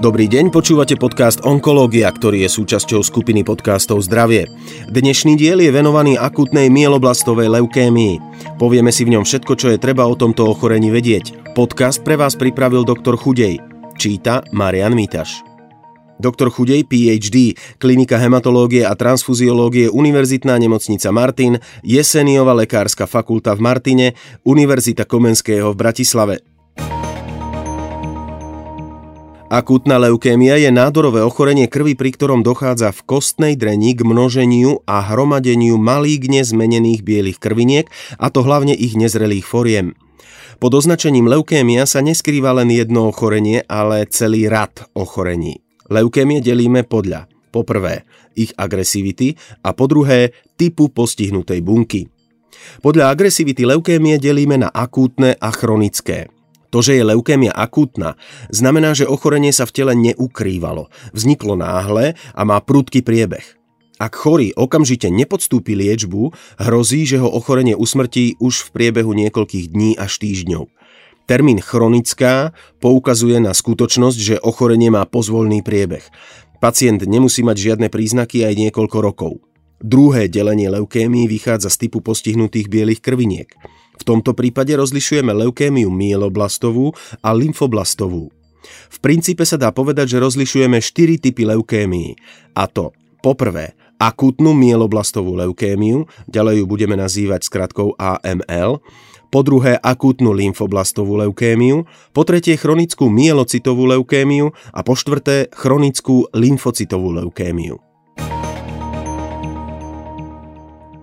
Dobrý deň, počúvate podcast Onkológia, ktorý je súčasťou skupiny podcastov Zdravie. Dnešný diel je venovaný akutnej mieloblastovej leukémii. Povieme si v ňom všetko, čo je treba o tomto ochorení vedieť. Podcast pre vás pripravil doktor Chudej. Číta Marian Mítaš. Doktor Chudej, PhD, klinika hematológie a transfuziológie Univerzitná nemocnica Martin, Jeseniova lekárska fakulta v Martine, Univerzita Komenského v Bratislave. Akútna leukémia je nádorové ochorenie krvi, pri ktorom dochádza v kostnej dreni k množeniu a hromadeniu malígne zmenených bielých krviniek, a to hlavne ich nezrelých foriem. Pod označením leukémia sa neskrýva len jedno ochorenie, ale celý rad ochorení. Leukémie delíme podľa po prvé ich agresivity a po druhé typu postihnutej bunky. Podľa agresivity leukémie delíme na akútne a chronické – to, že je leukémia akútna, znamená, že ochorenie sa v tele neukrývalo, vzniklo náhle a má prudký priebeh. Ak chorý okamžite nepodstúpi liečbu, hrozí, že ho ochorenie usmrtí už v priebehu niekoľkých dní až týždňov. Termín chronická poukazuje na skutočnosť, že ochorenie má pozvolný priebeh. Pacient nemusí mať žiadne príznaky aj niekoľko rokov. Druhé delenie leukémii vychádza z typu postihnutých bielých krviniek. V tomto prípade rozlišujeme leukémiu mieloblastovú a lymfoblastovú. V princípe sa dá povedať, že rozlišujeme 4 typy leukémií. A to poprvé akútnu mieloblastovú leukémiu, ďalej ju budeme nazývať skratkou AML, po druhé akútnu lymfoblastovú leukémiu, po tretie chronickú mielocitovú leukémiu a po štvrté chronickú lymfocitovú leukémiu.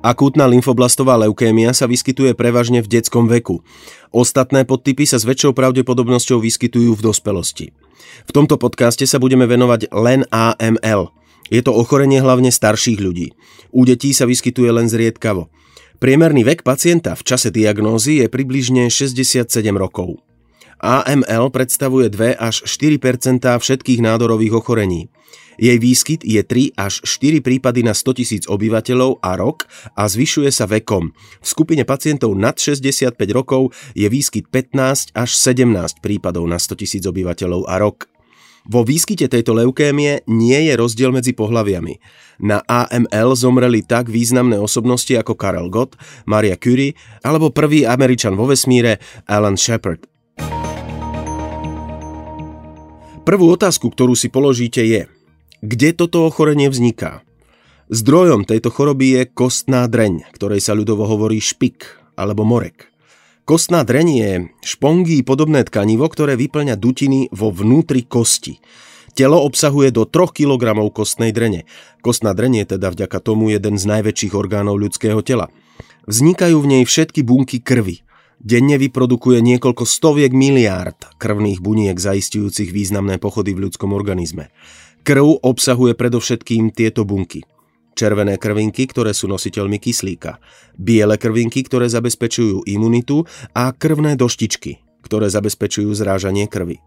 Akútna lymfoblastová leukémia sa vyskytuje prevažne v detskom veku. Ostatné podtypy sa s väčšou pravdepodobnosťou vyskytujú v dospelosti. V tomto podcaste sa budeme venovať len AML. Je to ochorenie hlavne starších ľudí. U detí sa vyskytuje len zriedkavo. Priemerný vek pacienta v čase diagnózy je približne 67 rokov. AML predstavuje 2 až 4% všetkých nádorových ochorení. Jej výskyt je 3 až 4 prípady na 100 tisíc obyvateľov a rok a zvyšuje sa vekom. V skupine pacientov nad 65 rokov je výskyt 15 až 17 prípadov na 100 tisíc obyvateľov a rok. Vo výskyte tejto leukémie nie je rozdiel medzi pohľaviami. Na AML zomreli tak významné osobnosti ako Karel Gott, Maria Curie alebo prvý Američan vo vesmíre Alan Shepard. Prvú otázku, ktorú si položíte je, kde toto ochorenie vzniká? Zdrojom tejto choroby je kostná dreň, ktorej sa ľudovo hovorí špik alebo morek. Kostná dreň je špongí podobné tkanivo, ktoré vyplňa dutiny vo vnútri kosti. Telo obsahuje do 3 kg kostnej drene. Kostná dreň je teda vďaka tomu jeden z najväčších orgánov ľudského tela. Vznikajú v nej všetky bunky krvi. Denne vyprodukuje niekoľko stoviek miliárd krvných buniek zaistujúcich významné pochody v ľudskom organizme. Krv obsahuje predovšetkým tieto bunky. Červené krvinky, ktoré sú nositeľmi kyslíka, biele krvinky, ktoré zabezpečujú imunitu a krvné doštičky, ktoré zabezpečujú zrážanie krvi.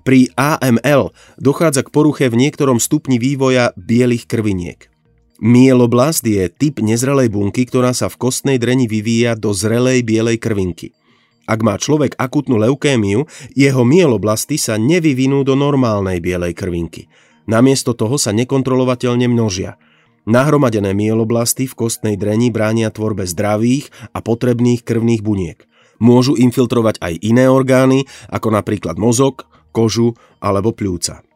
Pri AML dochádza k poruche v niektorom stupni vývoja bielých krviniek. Mieloblast je typ nezrelej bunky, ktorá sa v kostnej dreni vyvíja do zrelej bielej krvinky. Ak má človek akutnú leukémiu, jeho mieloblasty sa nevyvinú do normálnej bielej krvinky – Namiesto toho sa nekontrolovateľne množia. Nahromadené mieloblasty v kostnej dreni bránia tvorbe zdravých a potrebných krvných buniek. Môžu infiltrovať aj iné orgány, ako napríklad mozog, kožu alebo pľúca.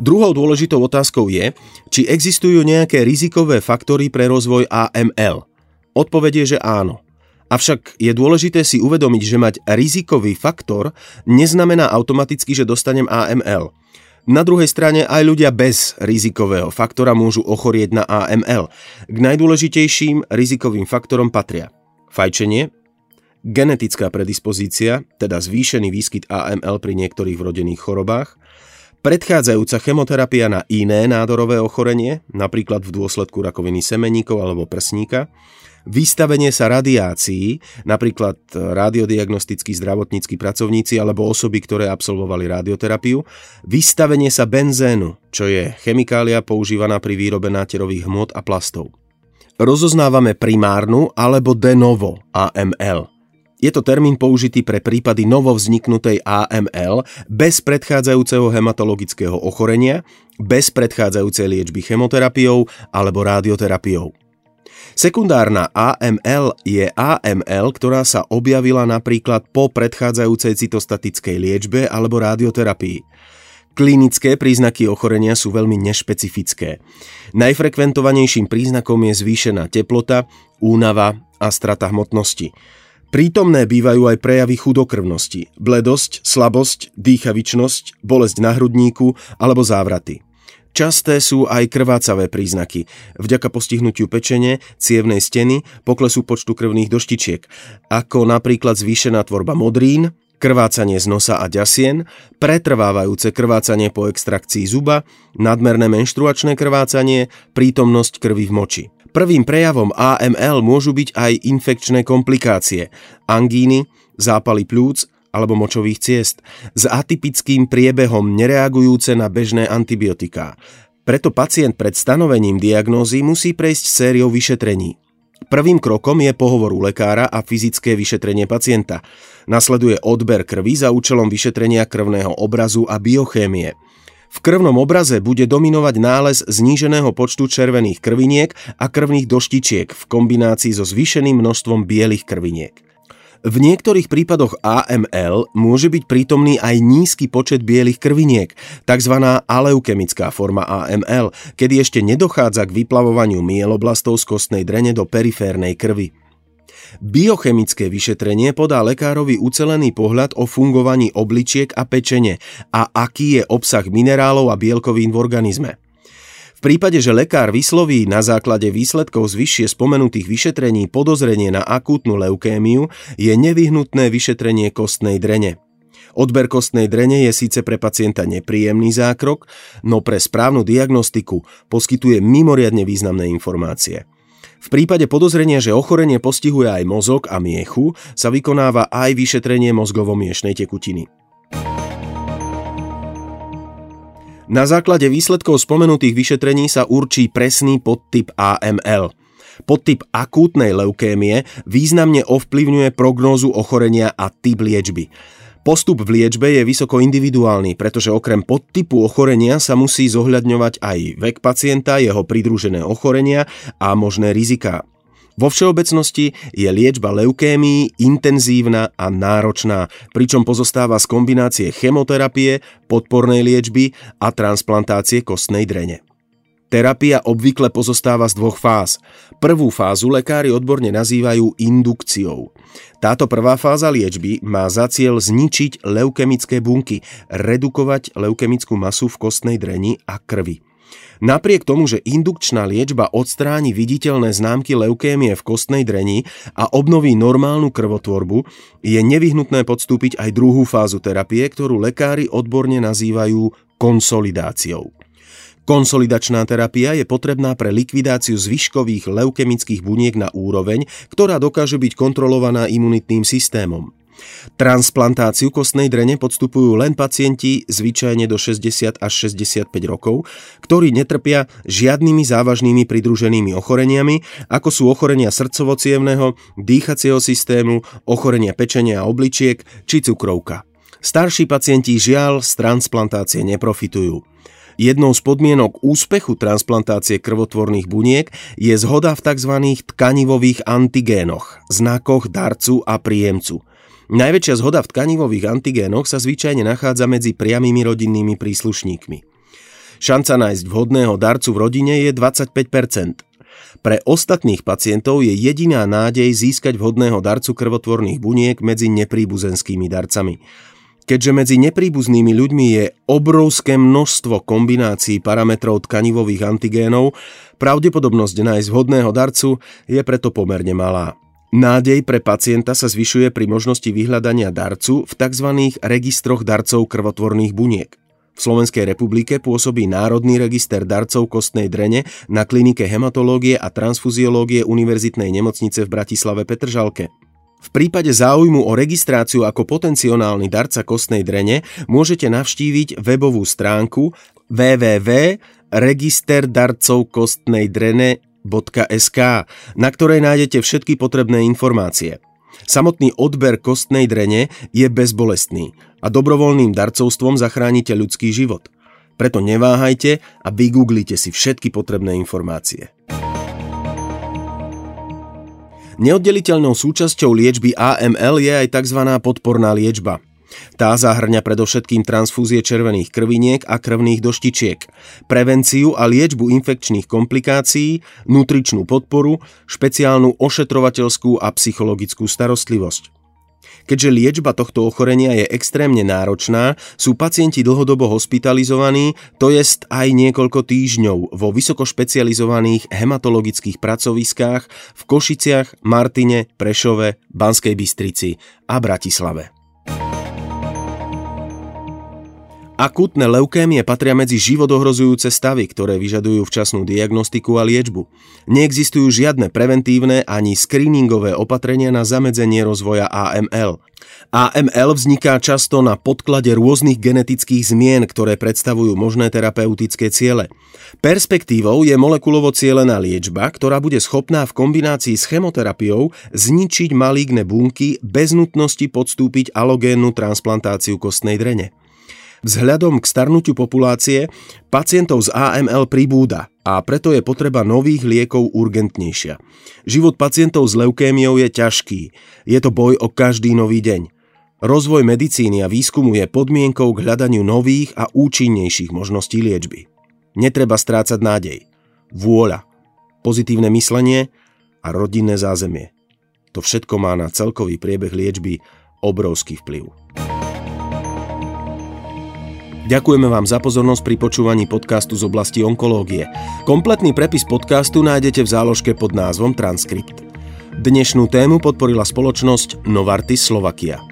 Druhou dôležitou otázkou je, či existujú nejaké rizikové faktory pre rozvoj AML. Odpovedie, že áno. Avšak je dôležité si uvedomiť, že mať rizikový faktor neznamená automaticky, že dostanem AML. Na druhej strane aj ľudia bez rizikového faktora môžu ochorieť na AML. K najdôležitejším rizikovým faktorom patria fajčenie, genetická predispozícia, teda zvýšený výskyt AML pri niektorých vrodených chorobách, predchádzajúca chemoterapia na iné nádorové ochorenie, napríklad v dôsledku rakoviny semeníkov alebo prsníka, vystavenie sa radiácií, napríklad radiodiagnostickí zdravotníckí pracovníci alebo osoby, ktoré absolvovali radioterapiu, vystavenie sa benzénu, čo je chemikália používaná pri výrobe náterových hmot a plastov. Rozoznávame primárnu alebo de novo AML. Je to termín použitý pre prípady novovzniknutej AML bez predchádzajúceho hematologického ochorenia, bez predchádzajúcej liečby chemoterapiou alebo radioterapiou. Sekundárna AML je AML, ktorá sa objavila napríklad po predchádzajúcej cytostatickej liečbe alebo radioterapii. Klinické príznaky ochorenia sú veľmi nešpecifické. Najfrekventovanejším príznakom je zvýšená teplota, únava a strata hmotnosti. Prítomné bývajú aj prejavy chudokrvnosti, bledosť, slabosť, dýchavičnosť, bolesť na hrudníku alebo závraty. Časté sú aj krvácavé príznaky, vďaka postihnutiu pečene, cievnej steny, poklesu počtu krvných doštičiek, ako napríklad zvýšená tvorba modrín, krvácanie z nosa a ďasien, pretrvávajúce krvácanie po extrakcii zuba, nadmerné menštruačné krvácanie, prítomnosť krvi v moči. Prvým prejavom AML môžu byť aj infekčné komplikácie, angíny, zápaly plúc alebo močových ciest, s atypickým priebehom nereagujúce na bežné antibiotiká. Preto pacient pred stanovením diagnózy musí prejsť sériou vyšetrení. Prvým krokom je pohovor u lekára a fyzické vyšetrenie pacienta. Nasleduje odber krvi za účelom vyšetrenia krvného obrazu a biochémie. V krvnom obraze bude dominovať nález zníženého počtu červených krviniek a krvných doštičiek v kombinácii so zvýšeným množstvom bielých krviniek. V niektorých prípadoch AML môže byť prítomný aj nízky počet bielých krviniek, tzv. aleukemická forma AML, kedy ešte nedochádza k vyplavovaniu mieloblastov z kostnej drene do periférnej krvi. Biochemické vyšetrenie podá lekárovi ucelený pohľad o fungovaní obličiek a pečene a aký je obsah minerálov a bielkovín v organizme. V prípade, že lekár vysloví na základe výsledkov z vyššie spomenutých vyšetrení podozrenie na akútnu leukémiu, je nevyhnutné vyšetrenie kostnej drene. Odber kostnej drene je síce pre pacienta nepríjemný zákrok, no pre správnu diagnostiku poskytuje mimoriadne významné informácie. V prípade podozrenia, že ochorenie postihuje aj mozog a miechu, sa vykonáva aj vyšetrenie mozgovo-miešnej tekutiny. Na základe výsledkov spomenutých vyšetrení sa určí presný podtyp AML. Podtyp akútnej leukémie významne ovplyvňuje prognózu ochorenia a typ liečby. Postup v liečbe je vysoko individuálny, pretože okrem podtypu ochorenia sa musí zohľadňovať aj vek pacienta, jeho pridružené ochorenia a možné riziká. Vo všeobecnosti je liečba leukémií intenzívna a náročná, pričom pozostáva z kombinácie chemoterapie, podpornej liečby a transplantácie kostnej drene. Terapia obvykle pozostáva z dvoch fáz. Prvú fázu lekári odborne nazývajú indukciou. Táto prvá fáza liečby má za cieľ zničiť leukemické bunky, redukovať leukemickú masu v kostnej dreni a krvi. Napriek tomu, že indukčná liečba odstráni viditeľné známky leukémie v kostnej dreni a obnoví normálnu krvotvorbu, je nevyhnutné podstúpiť aj druhú fázu terapie, ktorú lekári odborne nazývajú konsolidáciou. Konsolidačná terapia je potrebná pre likvidáciu zvyškových leukemických buniek na úroveň, ktorá dokáže byť kontrolovaná imunitným systémom. Transplantáciu kostnej drene podstupujú len pacienti zvyčajne do 60 až 65 rokov, ktorí netrpia žiadnymi závažnými pridruženými ochoreniami, ako sú ochorenia srdcovo dýchacieho systému, ochorenia pečenia a obličiek či cukrovka. Starší pacienti žiaľ z transplantácie neprofitujú. Jednou z podmienok úspechu transplantácie krvotvorných buniek je zhoda v tzv. tkanivových antigénoch, znakoch darcu a príjemcu. Najväčšia zhoda v tkanivových antigénoch sa zvyčajne nachádza medzi priamými rodinnými príslušníkmi. Šanca nájsť vhodného darcu v rodine je 25% pre ostatných pacientov je jediná nádej získať vhodného darcu krvotvorných buniek medzi nepríbuzenskými darcami. Keďže medzi nepríbuznými ľuďmi je obrovské množstvo kombinácií parametrov tkanivových antigénov, pravdepodobnosť nájsť vhodného darcu je preto pomerne malá. Nádej pre pacienta sa zvyšuje pri možnosti vyhľadania darcu v tzv. registroch darcov krvotvorných buniek. V Slovenskej republike pôsobí Národný register darcov kostnej drene na klinike hematológie a transfuziológie Univerzitnej nemocnice v Bratislave Petržalke. V prípade záujmu o registráciu ako potenciálny darca kostnej drene môžete navštíviť webovú stránku www.registerdarcovkostnejdrene.sk, na ktorej nájdete všetky potrebné informácie. Samotný odber kostnej drene je bezbolestný a dobrovoľným darcovstvom zachránite ľudský život. Preto neváhajte a vygooglite si všetky potrebné informácie. Neoddeliteľnou súčasťou liečby AML je aj tzv. podporná liečba. Tá zahrňa predovšetkým transfúzie červených krviniek a krvných doštičiek, prevenciu a liečbu infekčných komplikácií, nutričnú podporu, špeciálnu ošetrovateľskú a psychologickú starostlivosť. Keďže liečba tohto ochorenia je extrémne náročná, sú pacienti dlhodobo hospitalizovaní, to jest aj niekoľko týždňov vo vysokošpecializovaných hematologických pracoviskách v Košiciach, Martine, Prešove, Banskej Bystrici a Bratislave. Akutné leukémie patria medzi životohrozujúce stavy, ktoré vyžadujú včasnú diagnostiku a liečbu. Neexistujú žiadne preventívne ani screeningové opatrenia na zamedzenie rozvoja AML. AML vzniká často na podklade rôznych genetických zmien, ktoré predstavujú možné terapeutické ciele. Perspektívou je molekulovo cielená liečba, ktorá bude schopná v kombinácii s chemoterapiou zničiť malígne bunky bez nutnosti podstúpiť alogénnu transplantáciu kostnej drene. Vzhľadom k starnutiu populácie pacientov z AML pribúda a preto je potreba nových liekov urgentnejšia. Život pacientov s leukémiou je ťažký. Je to boj o každý nový deň. Rozvoj medicíny a výskumu je podmienkou k hľadaniu nových a účinnejších možností liečby. Netreba strácať nádej. Vôľa, pozitívne myslenie a rodinné zázemie. To všetko má na celkový priebeh liečby obrovský vplyv. Ďakujeme vám za pozornosť pri počúvaní podcastu z oblasti onkológie. Kompletný prepis podcastu nájdete v záložke pod názvom Transkript. Dnešnú tému podporila spoločnosť Novartis Slovakia.